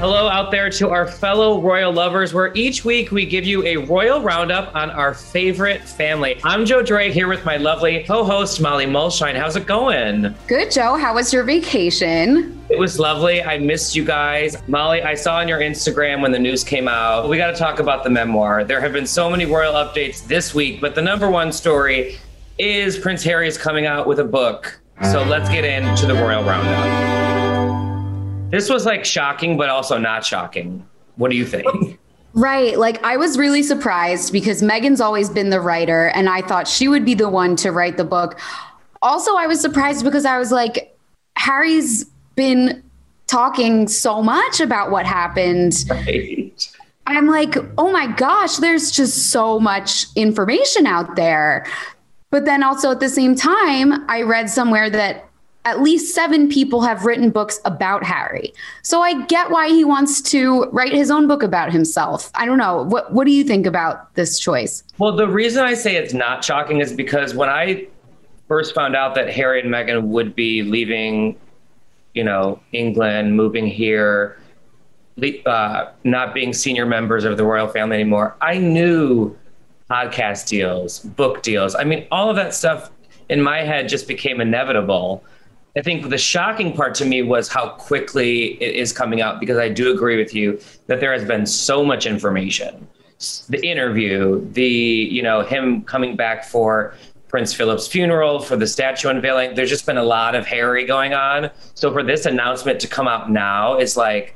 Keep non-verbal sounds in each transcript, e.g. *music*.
Hello, out there to our fellow royal lovers, where each week we give you a royal roundup on our favorite family. I'm Joe Dre here with my lovely co host, Molly Mulshine. How's it going? Good, Joe. How was your vacation? It was lovely. I missed you guys. Molly, I saw on your Instagram when the news came out. We got to talk about the memoir. There have been so many royal updates this week, but the number one story is Prince Harry is coming out with a book. So let's get into the royal roundup. This was like shocking, but also not shocking. What do you think? Right. Like I was really surprised because Meghan's always been the writer, and I thought she would be the one to write the book. Also, I was surprised because I was like, Harry's been talking so much about what happened. Right. I'm like, oh my gosh, there's just so much information out there. But then also at the same time, I read somewhere that at least seven people have written books about Harry. So I get why he wants to write his own book about himself. I don't know. What what do you think about this choice? Well, the reason I say it's not shocking is because when I first found out that Harry and Meghan would be leaving, you know, England, moving here, uh, not being senior members of the royal family anymore, I knew podcast deals, book deals. I mean, all of that stuff in my head just became inevitable. I think the shocking part to me was how quickly it is coming out because I do agree with you that there has been so much information. The interview, the, you know, him coming back for Prince Philip's funeral, for the statue unveiling, there's just been a lot of Harry going on. So for this announcement to come out now is like,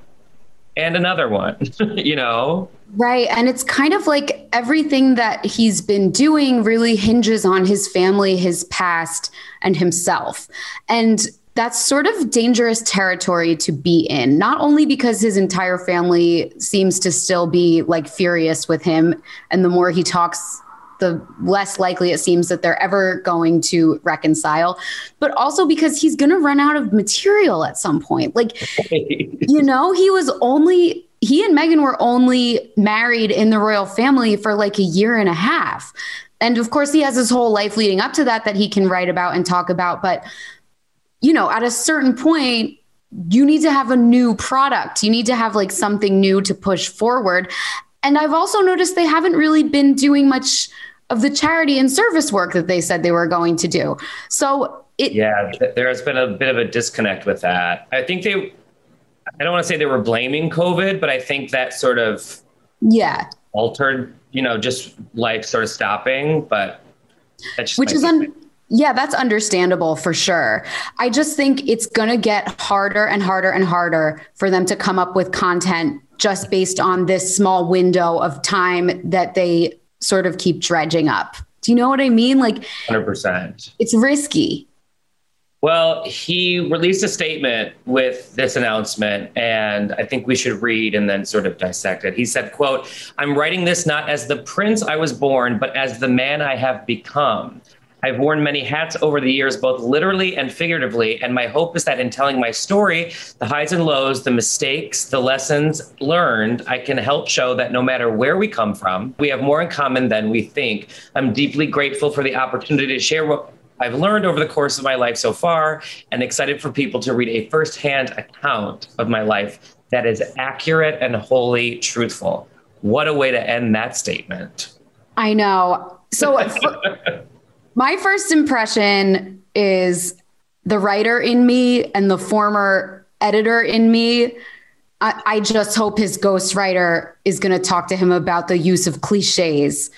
and another one, *laughs* you know? Right. And it's kind of like everything that he's been doing really hinges on his family, his past, and himself. And that's sort of dangerous territory to be in, not only because his entire family seems to still be like furious with him. And the more he talks the less likely it seems that they're ever going to reconcile, but also because he's going to run out of material at some point. Like, *laughs* you know, he was only, he and Meghan were only married in the royal family for like a year and a half. And of course, he has his whole life leading up to that that he can write about and talk about. But, you know, at a certain point, you need to have a new product. You need to have like something new to push forward. And I've also noticed they haven't really been doing much of the charity and service work that they said they were going to do. So it Yeah, there has been a bit of a disconnect with that. I think they I don't want to say they were blaming COVID, but I think that sort of yeah altered, you know, just life sort of stopping. But which is un- yeah, that's understandable for sure. I just think it's going to get harder and harder and harder for them to come up with content just based on this small window of time that they sort of keep dredging up. Do you know what I mean? Like 100%. It's risky. Well, he released a statement with this announcement, and I think we should read and then sort of dissect it. He said, quote, I'm writing this not as the prince I was born, but as the man I have become. I've worn many hats over the years, both literally and figuratively. And my hope is that in telling my story, the highs and lows, the mistakes, the lessons learned, I can help show that no matter where we come from, we have more in common than we think. I'm deeply grateful for the opportunity to share what I've learned over the course of my life so far and excited for people to read a firsthand account of my life that is accurate and wholly truthful. What a way to end that statement. I know. So, *laughs* my first impression is the writer in me and the former editor in me. I, I just hope his ghostwriter is going to talk to him about the use of cliches.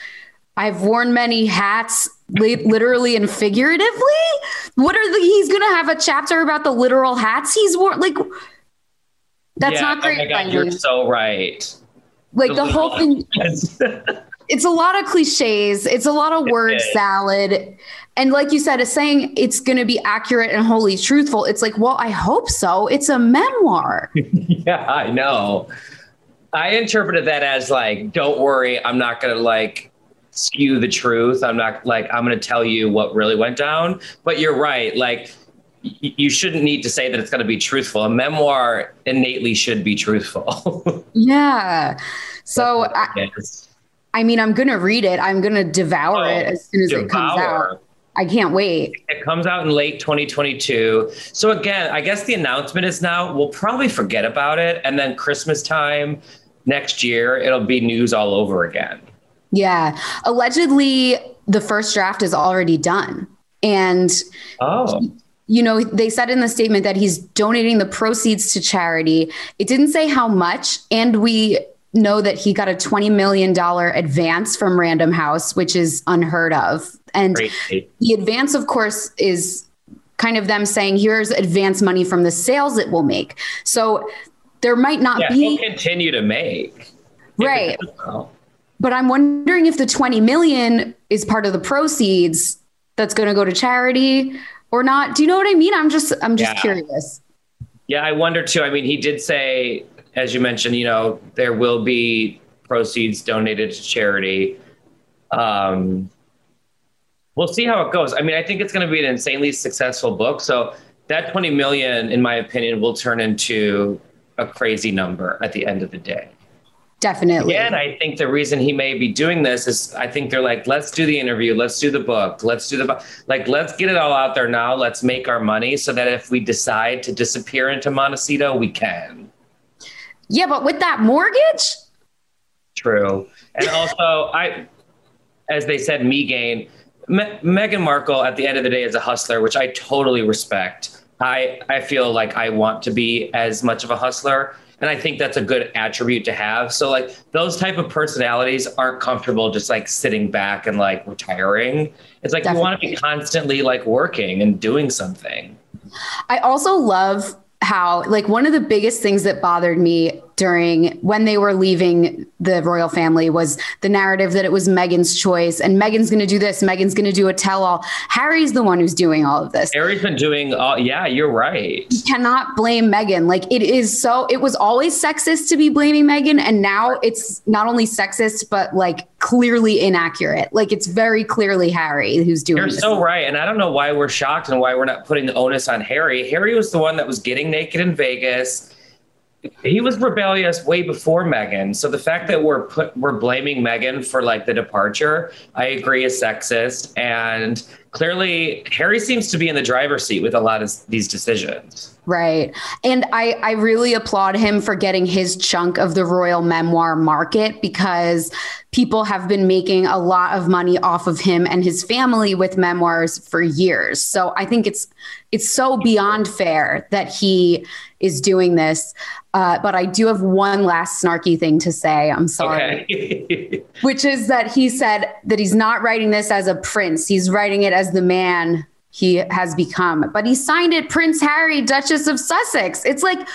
I've worn many hats, literally and figuratively. What are the? He's going to have a chapter about the literal hats he's worn. Like, that's yeah, not great. Oh God, you're so right. Like the, the whole thing. *laughs* it's a lot of cliches. It's a lot of word salad. And like you said, it's saying it's going to be accurate and wholly truthful. It's like, well, I hope so. It's a memoir. *laughs* yeah, I know. I interpreted that as like, don't worry, I'm not going to like skew the truth. I'm not like, I'm going to tell you what really went down. But you're right. Like, you shouldn't need to say that it's going to be truthful. A memoir innately should be truthful. *laughs* yeah. So I, I mean, I'm going to read it. I'm going to devour oh, it as soon as devour. it comes out. I can't wait. It comes out in late 2022. So again, I guess the announcement is now we'll probably forget about it and then Christmas time next year it'll be news all over again. Yeah. Allegedly the first draft is already done. And Oh you know, they said in the statement that he's donating the proceeds to charity. It didn't say how much. And we know that he got a $20 million advance from Random House, which is unheard of. And the advance, of course, is kind of them saying, here's advance money from the sales it will make. So there might not yeah, be. continue to make. Right. But I'm wondering if the 20 million is part of the proceeds that's going to go to charity or not. Do you know what I mean? I'm just I'm just yeah. curious. Yeah, I wonder too. I mean, he did say as you mentioned, you know, there will be proceeds donated to charity. Um, we'll see how it goes. I mean, I think it's going to be an insanely successful book. So that 20 million, in my opinion, will turn into a crazy number at the end of the day. Definitely. And I think the reason he may be doing this is I think they're like, let's do the interview, let's do the book, let's do the like, let's get it all out there now. Let's make our money so that if we decide to disappear into Montecito, we can. Yeah, but with that mortgage? True. And also, I, as they said, Meghan, Me- Meghan Markle at the end of the day is a hustler, which I totally respect. I, I feel like I want to be as much of a hustler. And I think that's a good attribute to have. So like those type of personalities aren't comfortable just like sitting back and like retiring. It's like Definitely. you want to be constantly like working and doing something. I also love how like one of the biggest things that bothered me during when they were leaving the royal family was the narrative that it was Meghan's choice and Meghan's going to do this, Meghan's going to do a tell all. Harry's the one who's doing all of this. Harry's been doing all, yeah, you're right. You cannot blame Meghan. Like it is so, it was always sexist to be blaming Meghan. And now it's not only sexist, but like clearly inaccurate. Like it's very clearly Harry who's doing You're this. so right. And I don't know why we're shocked and why we're not putting the onus on Harry. Harry was the one that was getting naked in Vegas he was rebellious way before Meghan. So the fact that we're put we're blaming Meghan for like the departure, I agree is sexist. And clearly Harry seems to be in the driver's seat with a lot of these decisions. Right. And I, I really applaud him for getting his chunk of the royal memoir market because people have been making a lot of money off of him and his family with memoirs for years. So I think it's it's so beyond fair that he is doing this. Uh, but I do have one last snarky thing to say. I'm sorry. Okay. *laughs* Which is that he said that he's not writing this as a prince, he's writing it as the man he has become. But he signed it Prince Harry, Duchess of Sussex. It's like,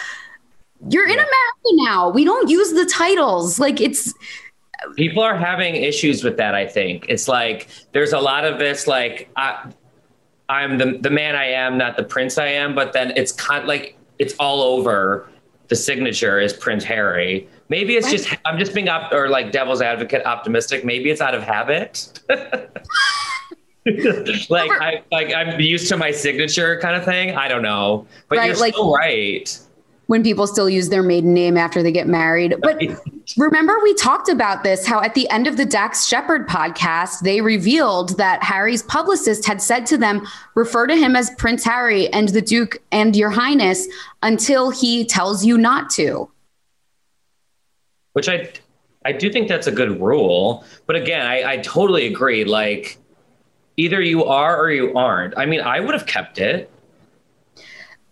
you're in America now. We don't use the titles. Like, it's. People are having issues with that, I think. It's like there's a lot of this, like, I, I'm the, the man I am, not the prince I am. But then it's kind like it's all over the signature is Prince Harry. Maybe it's just I'm just being up or like devil's advocate optimistic. Maybe it's out of habit. *laughs* *laughs* like I like I'm used to my signature kind of thing. I don't know, but Right, you're like- still right. when people still use their maiden name after they get married. But remember, we talked about this how at the end of the Dax Shepard podcast, they revealed that Harry's publicist had said to them, refer to him as Prince Harry and the Duke and Your Highness until he tells you not to. Which I I do think that's a good rule. But again, I, I totally agree. Like either you are or you aren't. I mean, I would have kept it.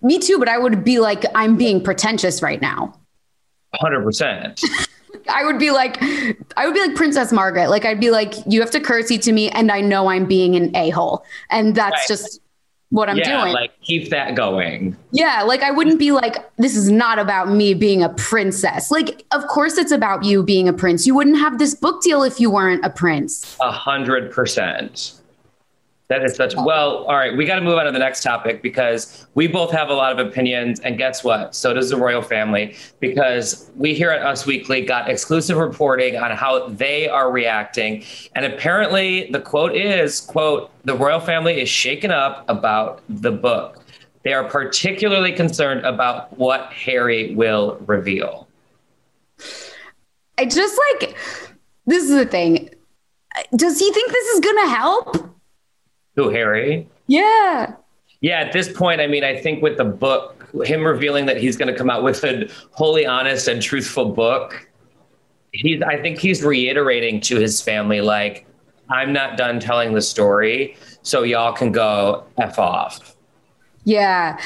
Me too, but I would be like, I'm being pretentious right now. Hundred percent. *laughs* I would be like, I would be like Princess Margaret. Like, I'd be like, you have to curtsy to me, and I know I'm being an a hole. And that's Right. just what I'm yeah, doing. like keep that going. Yeah, like I wouldn't be like, this is not about me being a princess. Like, of course it's about you being a prince. You wouldn't have this book deal if you weren't a prince. A hundred percent. That is such well, all right, we got to move on to the next topic because we both have a lot of opinions. And guess what? So does the royal family, because we here at Us Weekly got exclusive reporting on how they are reacting. And apparently the quote is, quote, the royal family is shaken up about the book. They are particularly concerned about what Harry will reveal. I just like, this is the thing. Does he think this is to help? Who, Harry? Yeah. Yeah, at this point, I mean, I think with the book, him revealing that he's going to come out with a wholly honest and truthful book, he's I think he's reiterating to his family like, I'm not done telling the story, so y'all can go f off. Yeah.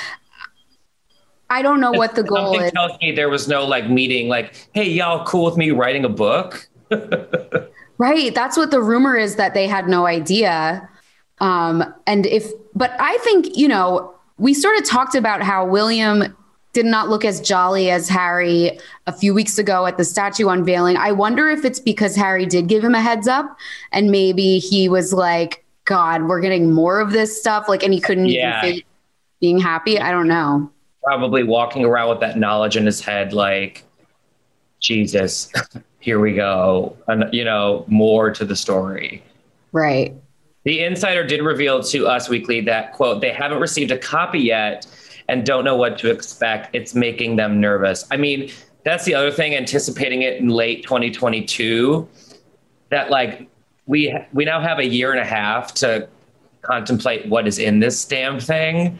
I don't know what the goal Something is. tells me there was no like meeting, like, hey, y'all cool with me writing a book? *laughs* Right. That's what the rumor is that they had no idea. Um, and if, but I think, you know, we sort of talked about how William did not look as jolly as Harry a few weeks ago at the statue unveiling. I wonder if it's because Harry did give him a heads up and maybe he was like, God, we're getting more of this stuff. Like, and he couldn't Yeah. even being happy. I don't know. Probably walking around with that knowledge in his head, like, Jesus, *laughs* here we go. And, you know, more to the story. Right. The insider did reveal to Us Weekly that, quote, they haven't received a copy yet and don't know what to expect. It's making them nervous. I mean, that's the other thing, anticipating it in late 2022, that like we we now have a year and a half to contemplate what is in this damn thing.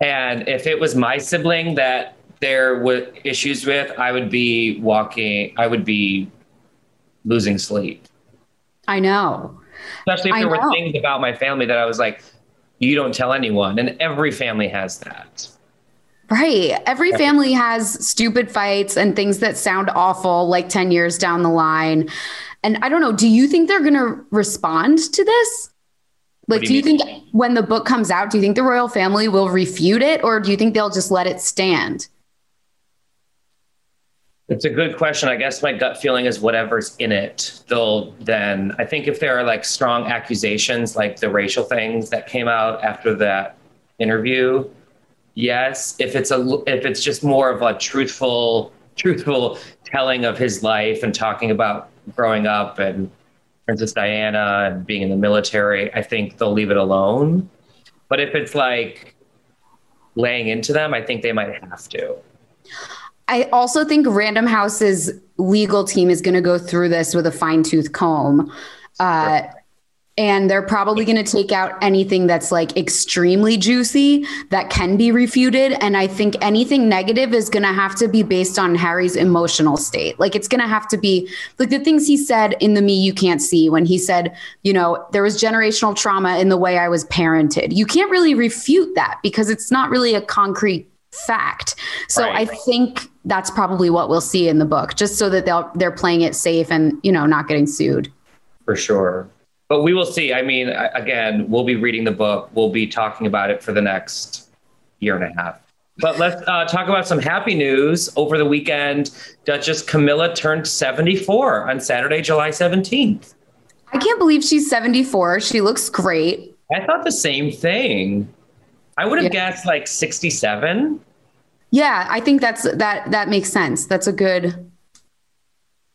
And if it was my sibling that there were issues with, I would be walking, I would be losing sleep I know. Especially if there were things about my family that I was like, you don't tell anyone. And every family has that. Right. Every family has stupid fights and things that sound awful like 10 years down the line. And I don't know, do you think they're going to respond to this? Like, do do you you think when the book comes out, do you think the royal family will refute it or do you think they'll just let it stand? It's a good question. I guess my gut feeling is whatever's in it, they'll then, I think if there are like strong accusations, like the racial things that came out after that interview, yes. If it's a, if it's just more of a truthful, truthful telling of his life and talking about growing up and Princess Diana and being in the military, I think they'll leave it alone. But if it's like laying into them, I think they might have to. I also think Random House's legal team is going to go through this with a fine tooth comb. Uh, and they're probably going to take out anything that's like extremely juicy that can be refuted. And I think anything negative is going to have to be based on Harry's emotional state. Like it's going to have to be like the things he said in the Me You Can't See when he said, you know, there was generational trauma in the way I was parented. You can't really refute that because it's not really a concrete fact. So Right. I think that's probably what we'll see in the book, just so that they'll they're playing it safe and you know not getting sued. for sure. But we will see. I mean, again, we'll be reading the book. We'll be talking about it for the next year and a half. But let's uh, talk about some happy news. Over the weekend, Duchess Camilla turned 74 on Saturday, July 17th. I can't believe she's 74. She looks great. I thought the same thing. I would have Yeah. guessed like 67. Yeah, I think that's that that makes sense. That's a good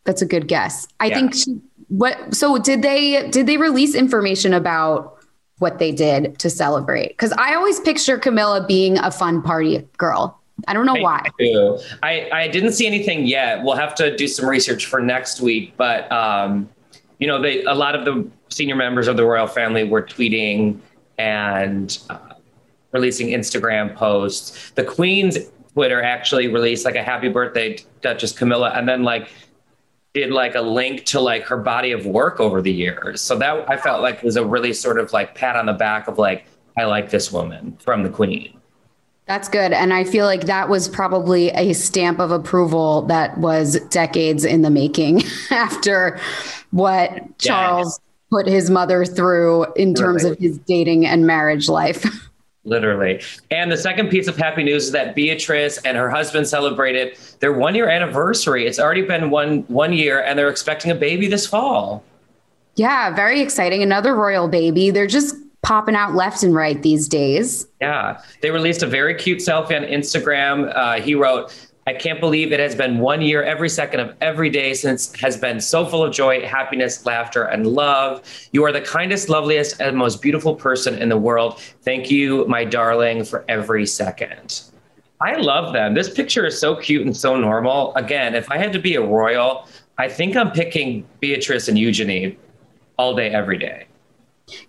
that's a good guess. I Yeah. think she what so did they did they release information about what they did to celebrate? Because I always picture Camilla being a fun party girl. I don't know I why. Do. I, I didn't see anything yet. We'll have to do some research for next week. But, um, you know, they, a lot of the senior members of the royal family were tweeting and uh, releasing Instagram posts. The Queen's Twitter actually released like a happy birthday, Duchess Camilla, and then like did like a link to like her body of work over the years. So that I felt like was a really sort of like pat on the back of like, I like this woman from the Queen. That's good. And I feel like that was probably a stamp of approval that was decades in the making *laughs* after what Charles put his mother through in terms of his dating and marriage life. *laughs* Literally. And the second piece of happy news is that Beatrice and her husband celebrated their one year anniversary. It's already been one one year and they're expecting a baby this fall. Yeah, very exciting. Another royal baby. They're just popping out left and right these days. Yeah. They released a very cute selfie on Instagram. Uh, he wrote, I can't believe it has been one year every second of every day since has been so full of joy, happiness, laughter, and love. You are the kindest, loveliest, and most beautiful person in the world. Thank you, my darling, for every second. I love them. This picture is so cute and so normal. Again, if I had to be a royal, I think I'm picking Beatrice and Eugenie all day, every day.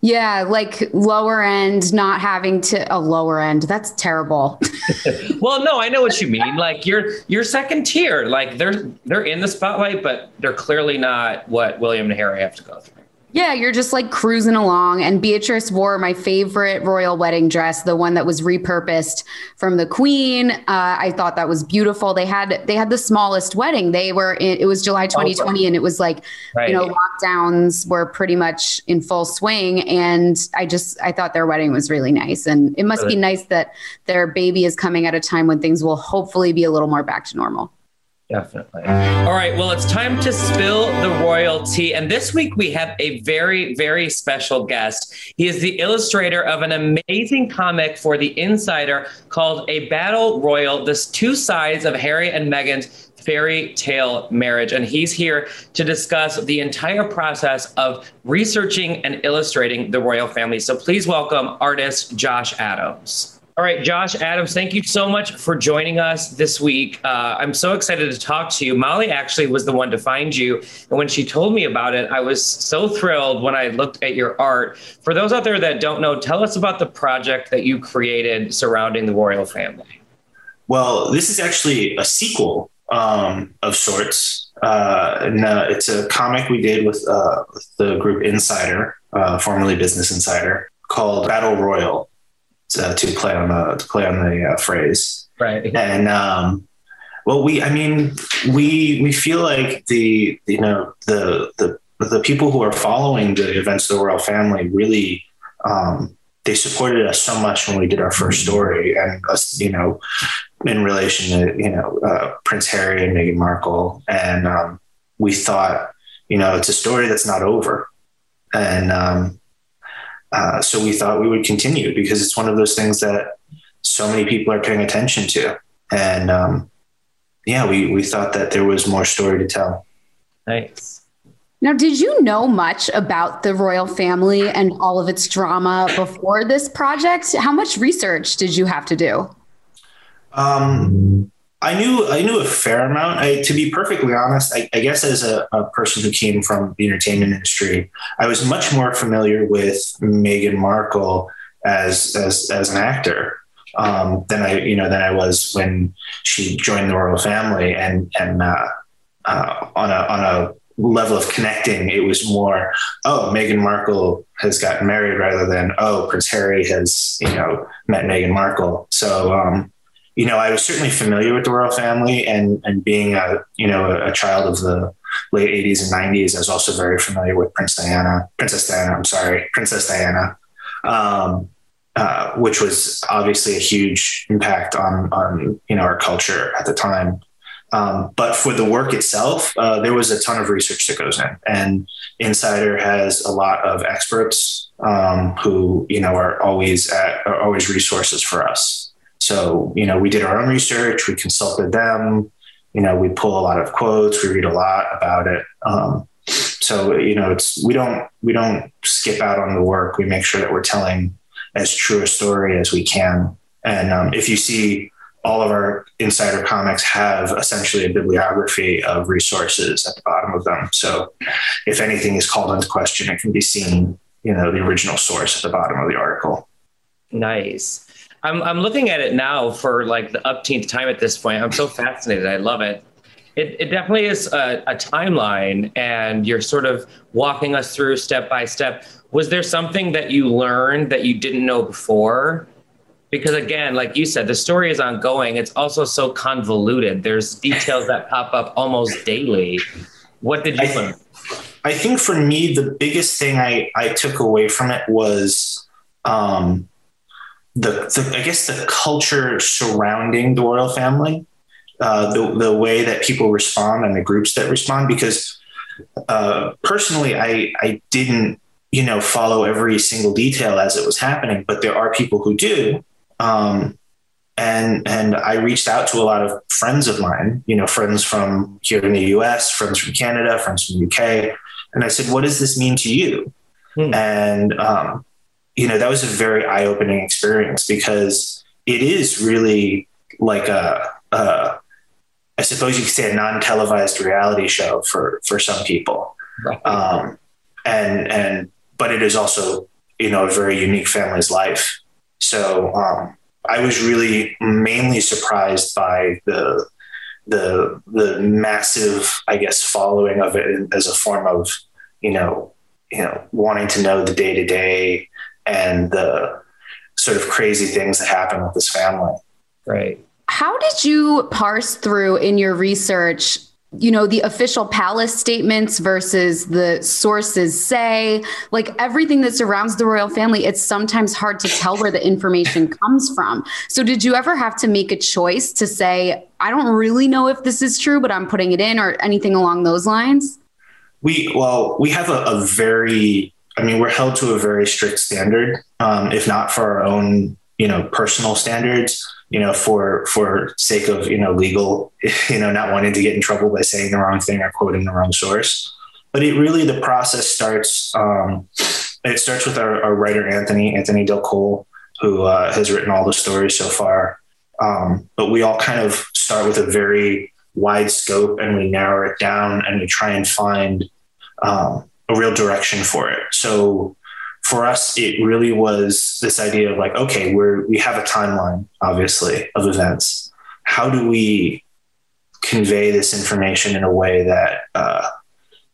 Yeah, like lower end, not having to a lower end. That's terrible. *laughs* well, no, I know what you mean. Like you're you're second tier. Like they're they're in the spotlight, but they're clearly not what William and Harry have to go through. Yeah, you're just like cruising along. And Beatrice wore my favorite royal wedding dress, the one that was repurposed from the Queen. Uh, I thought that was beautiful. They had they had the smallest wedding. They were in, it was July 2020, and it was like right. you know lockdowns were pretty much in full swing. And I just I thought their wedding was really nice, and it must really? be nice that their baby is coming at a time when things will hopefully be a little more back to normal. Definitely. All right. Well, it's time to spill the royalty. And this week we have a very, very special guest. He is the illustrator of an amazing comic for The Insider called A Battle Royal The Two Sides of Harry and Meghan's Fairy Tale Marriage. And he's here to discuss the entire process of researching and illustrating the royal family. So please welcome artist Josh Adams. All right, Josh Adams, thank you so much for joining us this week. Uh, I'm so excited to talk to you. Molly actually was the one to find you. And when she told me about it, I was so thrilled when I looked at your art. For those out there that don't know, tell us about the project that you created surrounding the royal family. Well, this is actually a sequel um, of sorts. Uh, and, it's a comic we did with, uh, with the group Insider, uh, formerly Business Insider, called Battle Royal uh, to play on the to play on the uh, phrase. Right. And um, well, we I mean we we feel like the you know the the the people who are following the events of the royal family really um, they supported us so much when we did our first story and us you know in relation to you know uh, Prince Harry and Meghan Markle and um, we thought you know it's a story that's not over and um, uh, so we thought we would continue because it's one of those things that so many people are paying attention to. And um, yeah, we, we thought that there was more story to tell. Nice. Now, did you know much about the royal family and all of its drama before this project? How much research did you have to do? Um, I knew I knew a fair amount. I, to be perfectly honest, I, I guess as a, a, person who came from the entertainment industry, I was much more familiar with Meghan Markle as as as an actor um, than I you know than I was when she joined the royal family and and uh, uh, on a on a level of connecting, it was more oh Meghan Markle has gotten married rather than oh Prince Harry has you know met Meghan Markle. So. Um, you know, I was certainly familiar with the royal family, and and being a you know a, child of the late '80s and '90s, I was also very familiar with Prince Diana, Princess Diana. I'm sorry, Princess Diana, um, uh, which was obviously a huge impact on on you know our culture at the time. Um, but for the work itself, uh, there was a ton of research that goes in, and Insider has a lot of experts um, who you know are always at, are always resources for us. So, you know, we did our own research, we consulted them, you know, we pull a lot of quotes, we read a lot about it. Um, so you know, it's we don't we don't skip out on the work. We make sure that we're telling as true a story as we can. And um, if you see all of our insider comics have essentially a bibliography of resources at the bottom of them. So if anything is called into question, it can be seen, you know, the original source at the bottom of the article. Nice. I'm I'm looking at it now for like the upteenth time at this point. I'm so fascinated. I love it. It, it definitely is a, a timeline, and you're sort of walking us through step by step. Was there something that you learned that you didn't know before? Because again, like you said, the story is ongoing. It's also so convoluted. There's details that pop up almost daily. What did you I, learn? I think for me, the biggest thing I, I took away from it was um, the, the I guess the culture surrounding the royal family, uh, the the way that people respond and the groups that respond. Because uh, personally, I I didn't you know follow every single detail as it was happening, but there are people who do. Um, and and I reached out to a lot of friends of mine, you know, friends from here in the U.S., friends from Canada, friends from the UK, and I said, "What does this mean to you?" Hmm. And um, you know, that was a very eye opening experience because it is really like a, a I suppose you could say a non televised reality show for, for some people. Right. Um, and, and, but it is also, you know, a very unique family's life. So, um, I was really mainly surprised by the, the, the massive, I guess, following of it as a form of, you know, you know, wanting to know the day to day and the sort of crazy things that happen with this family. Right. How did you parse through in your research you know the official palace statements versus the sources say like everything that surrounds the royal family it's sometimes hard to tell where the information *laughs* comes from so did you ever have to make a choice to say i don't really know if this is true but i'm putting it in or anything along those lines we well we have a, a very I mean, we're held to a very strict standard, um, if not for our own, you know, personal standards, you know, for for sake of you know legal, *laughs* you know, not wanting to get in trouble by saying the wrong thing or quoting the wrong source. But it really the process starts. Um, it starts with our, our, writer Anthony Anthony Del Col, who uh, has written all the stories so far. Um, but we all kind of start with a very wide scope, and we narrow it down, and we try and find um, a real direction for it. So for us, it really was this idea of like, okay, we're we have a timeline, obviously, of events. How do we convey this information in a way that uh,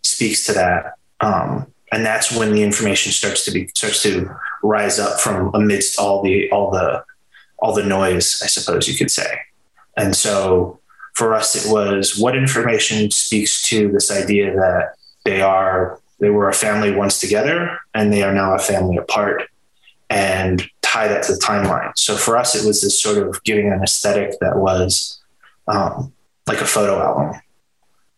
speaks to that? Um, and that's when the information starts to be starts to rise up from amidst all the all the all the noise, I suppose you could say. And so for us, it was what information speaks to this idea that they are they were a family once together and they are now a family apart and tie that to the timeline. So for us, it was this sort of giving an aesthetic that was um, like a photo album,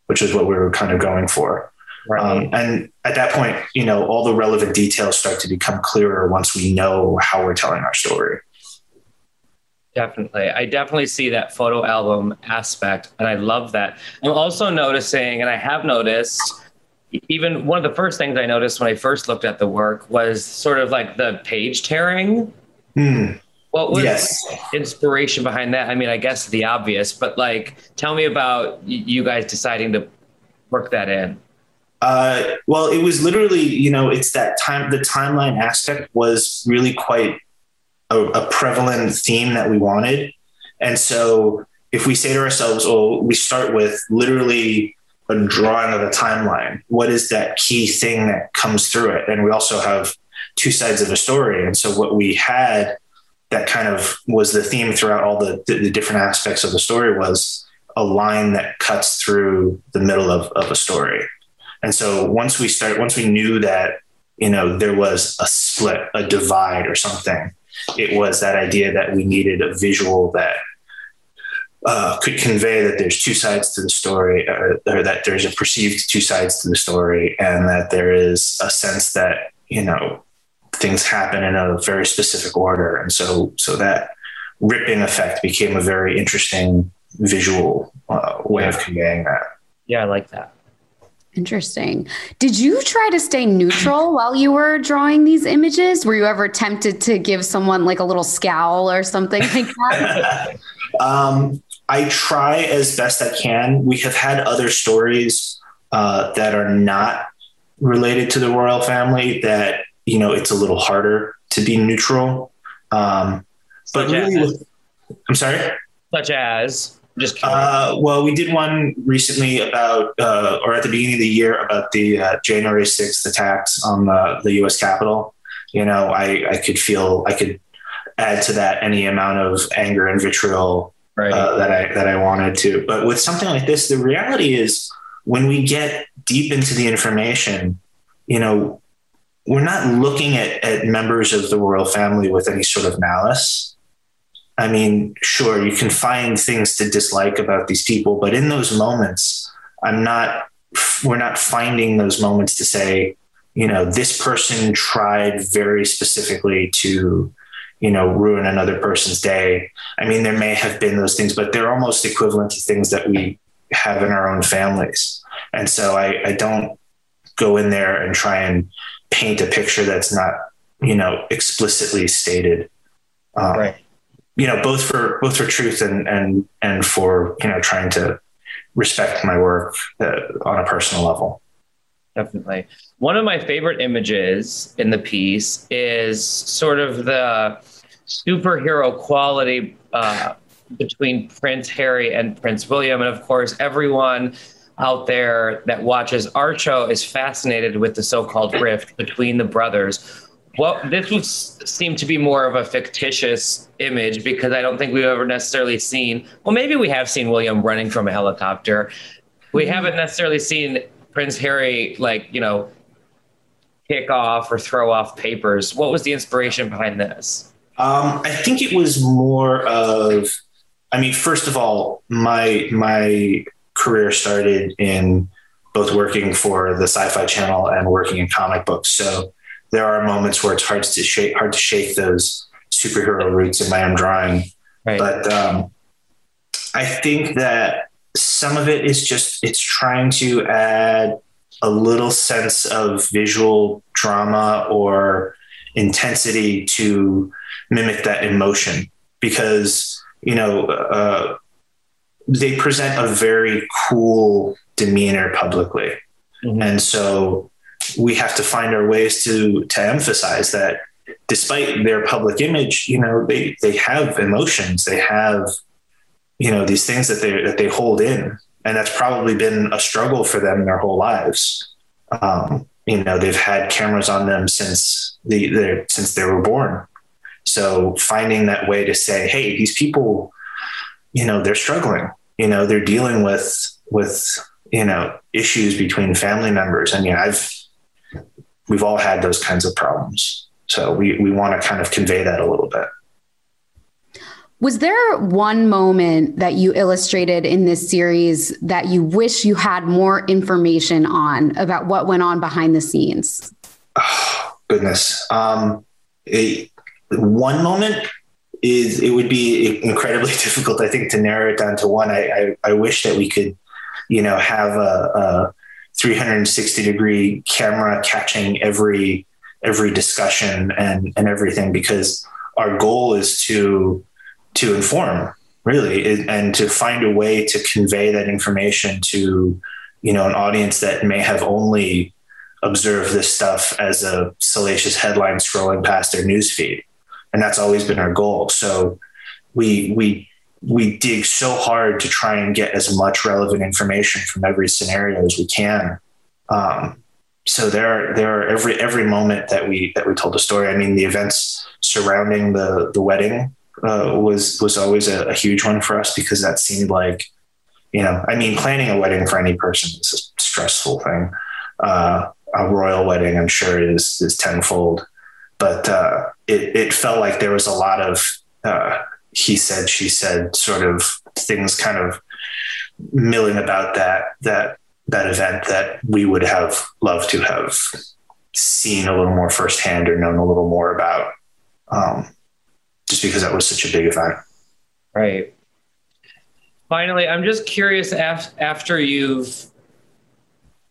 which is what we were kind of going for. Right. Um, and at that point, you know, all the relevant details start to become clearer once we know how we're telling our story. Definitely. I definitely see that photo album aspect, and I love that. I'm also noticing, and I have noticed, even one of the first things I noticed when I first looked at the work was sort of like the page tearing. Mm. What was yes. inspiration behind that? I mean, I guess the obvious, but like, tell me about you guys deciding to work that in. Uh, well, it was literally, you know, it's that time. The timeline aspect was really quite a, a prevalent theme that we wanted, and so if we say to ourselves, "Oh, we start with literally a drawing of a timeline. What is that key thing that comes through it? And we also have two sides of a story. And so what we had that kind of was the theme throughout all the, the, the different aspects of the story was a line that cuts through the middle of, of a story. And so once we started, once we knew that, you know, there was a split, a divide or something, it was that idea that we needed a visual that uh, could convey that there's two sides to the story, or, or, that there's a perceived two sides to the story, and that there is a sense that you know things happen in a very specific order, and so so that ripping effect became a very interesting visual uh, way of conveying that. Yeah, I like that. Interesting. Did you try to stay neutral *clears throat* while you were drawing these images? Were you ever tempted to give someone like a little scowl or something like that? *laughs* um, I try as best I can. We have had other stories uh, that are not related to the royal family that you know it's a little harder to be neutral. Um, but really, I'm sorry. Such as just uh, well, we did one recently about, uh, or at the beginning of the year about the uh, January 6th attacks on the, the U.S. Capitol. You know, I, I could feel I could add to that any amount of anger and vitriol right. Uh, that I that I wanted to. But with something like this, the reality is when we get deep into the information, you know, we're not looking at, at members of the royal family with any sort of malice I mean, sure, you can find things to dislike about these people, but in those moments, I'm not, we're not finding those moments to say, you know, this person tried very specifically to, you know, ruin another person's day. I mean, there may have been those things, but they're almost equivalent to things that we have in our own families. And so I, I don't go in there and try and paint a picture that's not, you know, explicitly stated. Um, right you know, both for both for truth and and and for you know trying to respect my work uh, on a personal level. Definitely. One of my favorite images in the piece is sort of the superhero quality uh, between Prince Harry and Prince William, and of course, everyone out there that watches our show is fascinated with the so-called rift between the brothers well, this would seem to be more of a fictitious image because I don't think we've ever necessarily seen. Well, maybe we have seen William running from a helicopter. We haven't necessarily seen Prince Harry, like you know, kick off or throw off papers. What was the inspiration behind this? Um, I think it was more of. I mean, first of all, my my career started in both working for the Sci-Fi Channel and working in comic books. So there are moments where it's hard to shake hard to shake those superhero roots in my own drawing. Right. But um, I think that some of it is just it's trying to add a little sense of visual drama or intensity to mimic that emotion because you know uh, they present a very cool demeanor publicly mm-hmm. and so we have to find our ways to to emphasize that despite their public image, you know, they they have emotions, they have you know these things that they that they hold in, and that's probably been a struggle for them their whole lives. Um, you know, they've had cameras on them since the since they were born. So finding that way to say, hey, these people, you know, they're struggling. You know, they're dealing with with you know issues between family members. I mean, I've we've all had those kinds of problems. So we, we want to kind of convey that a little bit. Was there one moment that you illustrated in this series that you wish you had more information on about what went on behind the scenes? Oh, *sighs* goodness. Um, a, one moment is it would be incredibly *laughs* difficult, I think, to narrow it down to one. I, I, I wish that we could, you know, have a, a 360 degree camera catching every every discussion and and everything because our goal is to to inform really and to find a way to convey that information to you know an audience that may have only observed this stuff as a salacious headline scrolling past their newsfeed and that's always been our goal so we we we dig so hard to try and get as much relevant information from every scenario as we can. Um, so there, there are every every moment that we that we told a story. I mean, the events surrounding the the wedding uh, was was always a, a, huge one for us because that seemed like, you know, I mean, planning a wedding for any person is a stressful thing. Uh, a royal wedding, I'm sure, is is tenfold, but uh, it it felt like there was a lot of uh, he said, she said sort of things kind of milling about that that that event that we would have loved to have seen a little more firsthand or known a little more about um, just because that was such a big event right finally i'm just curious af- after you've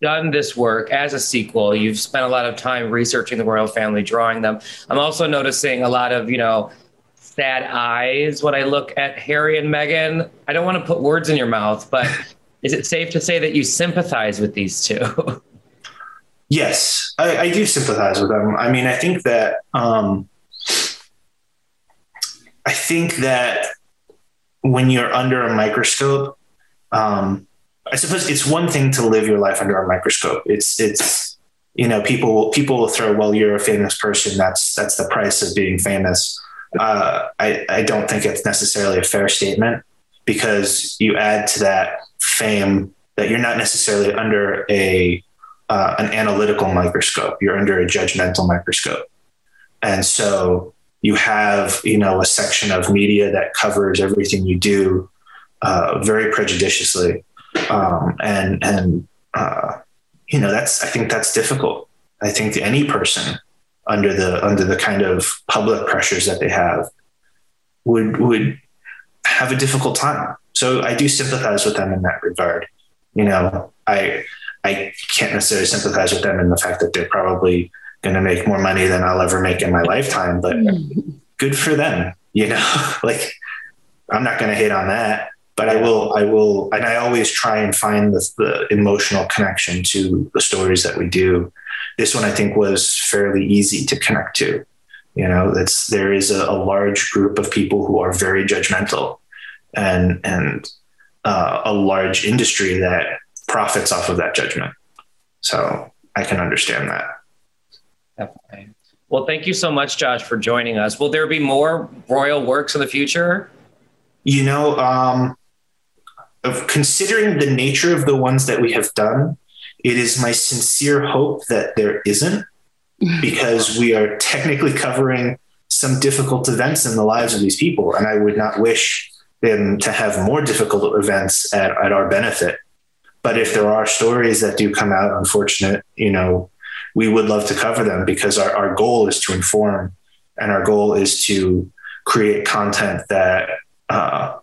done this work as a sequel. You've spent a lot of time researching the royal family, drawing them. I'm also noticing a lot of, you know, sad eyes when I look at Harry and Meghan. I don't want to put words in your mouth, but *laughs* is it safe to say that you sympathize with these two? *laughs* Yes, I, I do sympathize with them. I mean, I think that um, I think that when you're under a microscope, um, I suppose it's one thing to live your life under a microscope. It's it's you know people people will throw well you're a famous person that's that's the price of being famous. Uh, I I don't think it's necessarily a fair statement because you add to that fame that you're not necessarily under a uh, an analytical microscope. You're under a judgmental microscope, and so you have you know a section of media that covers everything you do uh, very prejudiciously, um, and and uh, you know that's I think that's difficult. I think any person under the under the kind of public pressures that they have would would have a difficult time. So I do sympathize with them in that regard. You know, I I can't necessarily sympathize with them in the fact that they're probably going to make more money than I'll ever make in my lifetime, but good for them. You know, *laughs* like I'm not going to hate on that, but I will, I will, and I always try and find the, the emotional connection to the stories that we do. This one I think was fairly easy to connect to. You know, it's there is a, a large group of people who are very judgmental, and and uh, a large industry that profits off of that judgment. So I can understand that. Definitely. Well, thank you so much, Josh, for joining us. Will there be more royal works in the future? You know, um, of considering the nature of the ones that we have done, it is my sincere hope that there isn't, *laughs* because we are technically covering some difficult events in the lives of these people, and I would not wish them to have more difficult events at, at our benefit. But if there are stories that do come out unfortunate, you know, we would love to cover them because our, our goal is to inform and our goal is to create content that uh,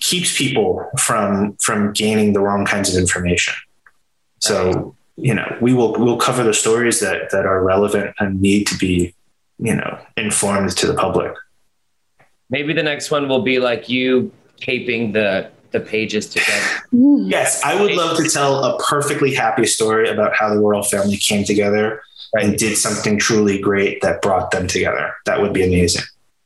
keeps people from from gaining the wrong kinds of information. So you know we will we'll cover the stories that that are relevant and need to be you know informed to the public. Maybe the next one will be like you taping the the pages together. Hmm. Yes, I would love to tell a perfectly happy story about how the royal family came together right. and did something truly great that brought them together. That would be amazing.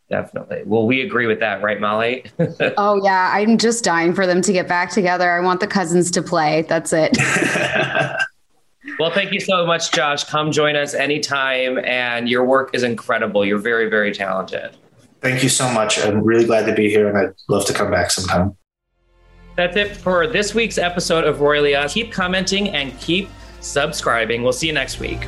Definitely. Well, we agree with that, right, Molly? *laughs* oh, yeah. I'm just dying for them to get back together. I want the cousins to play. That's it. *laughs* well, thank you so much, Josh. Come join us anytime. And your work is incredible. You're very, very talented. Thank you so much. I'm really glad to be here and I'd love to come back sometime. That's it for this week's episode of Royally Us. Keep commenting and keep subscribing. We'll see you next week.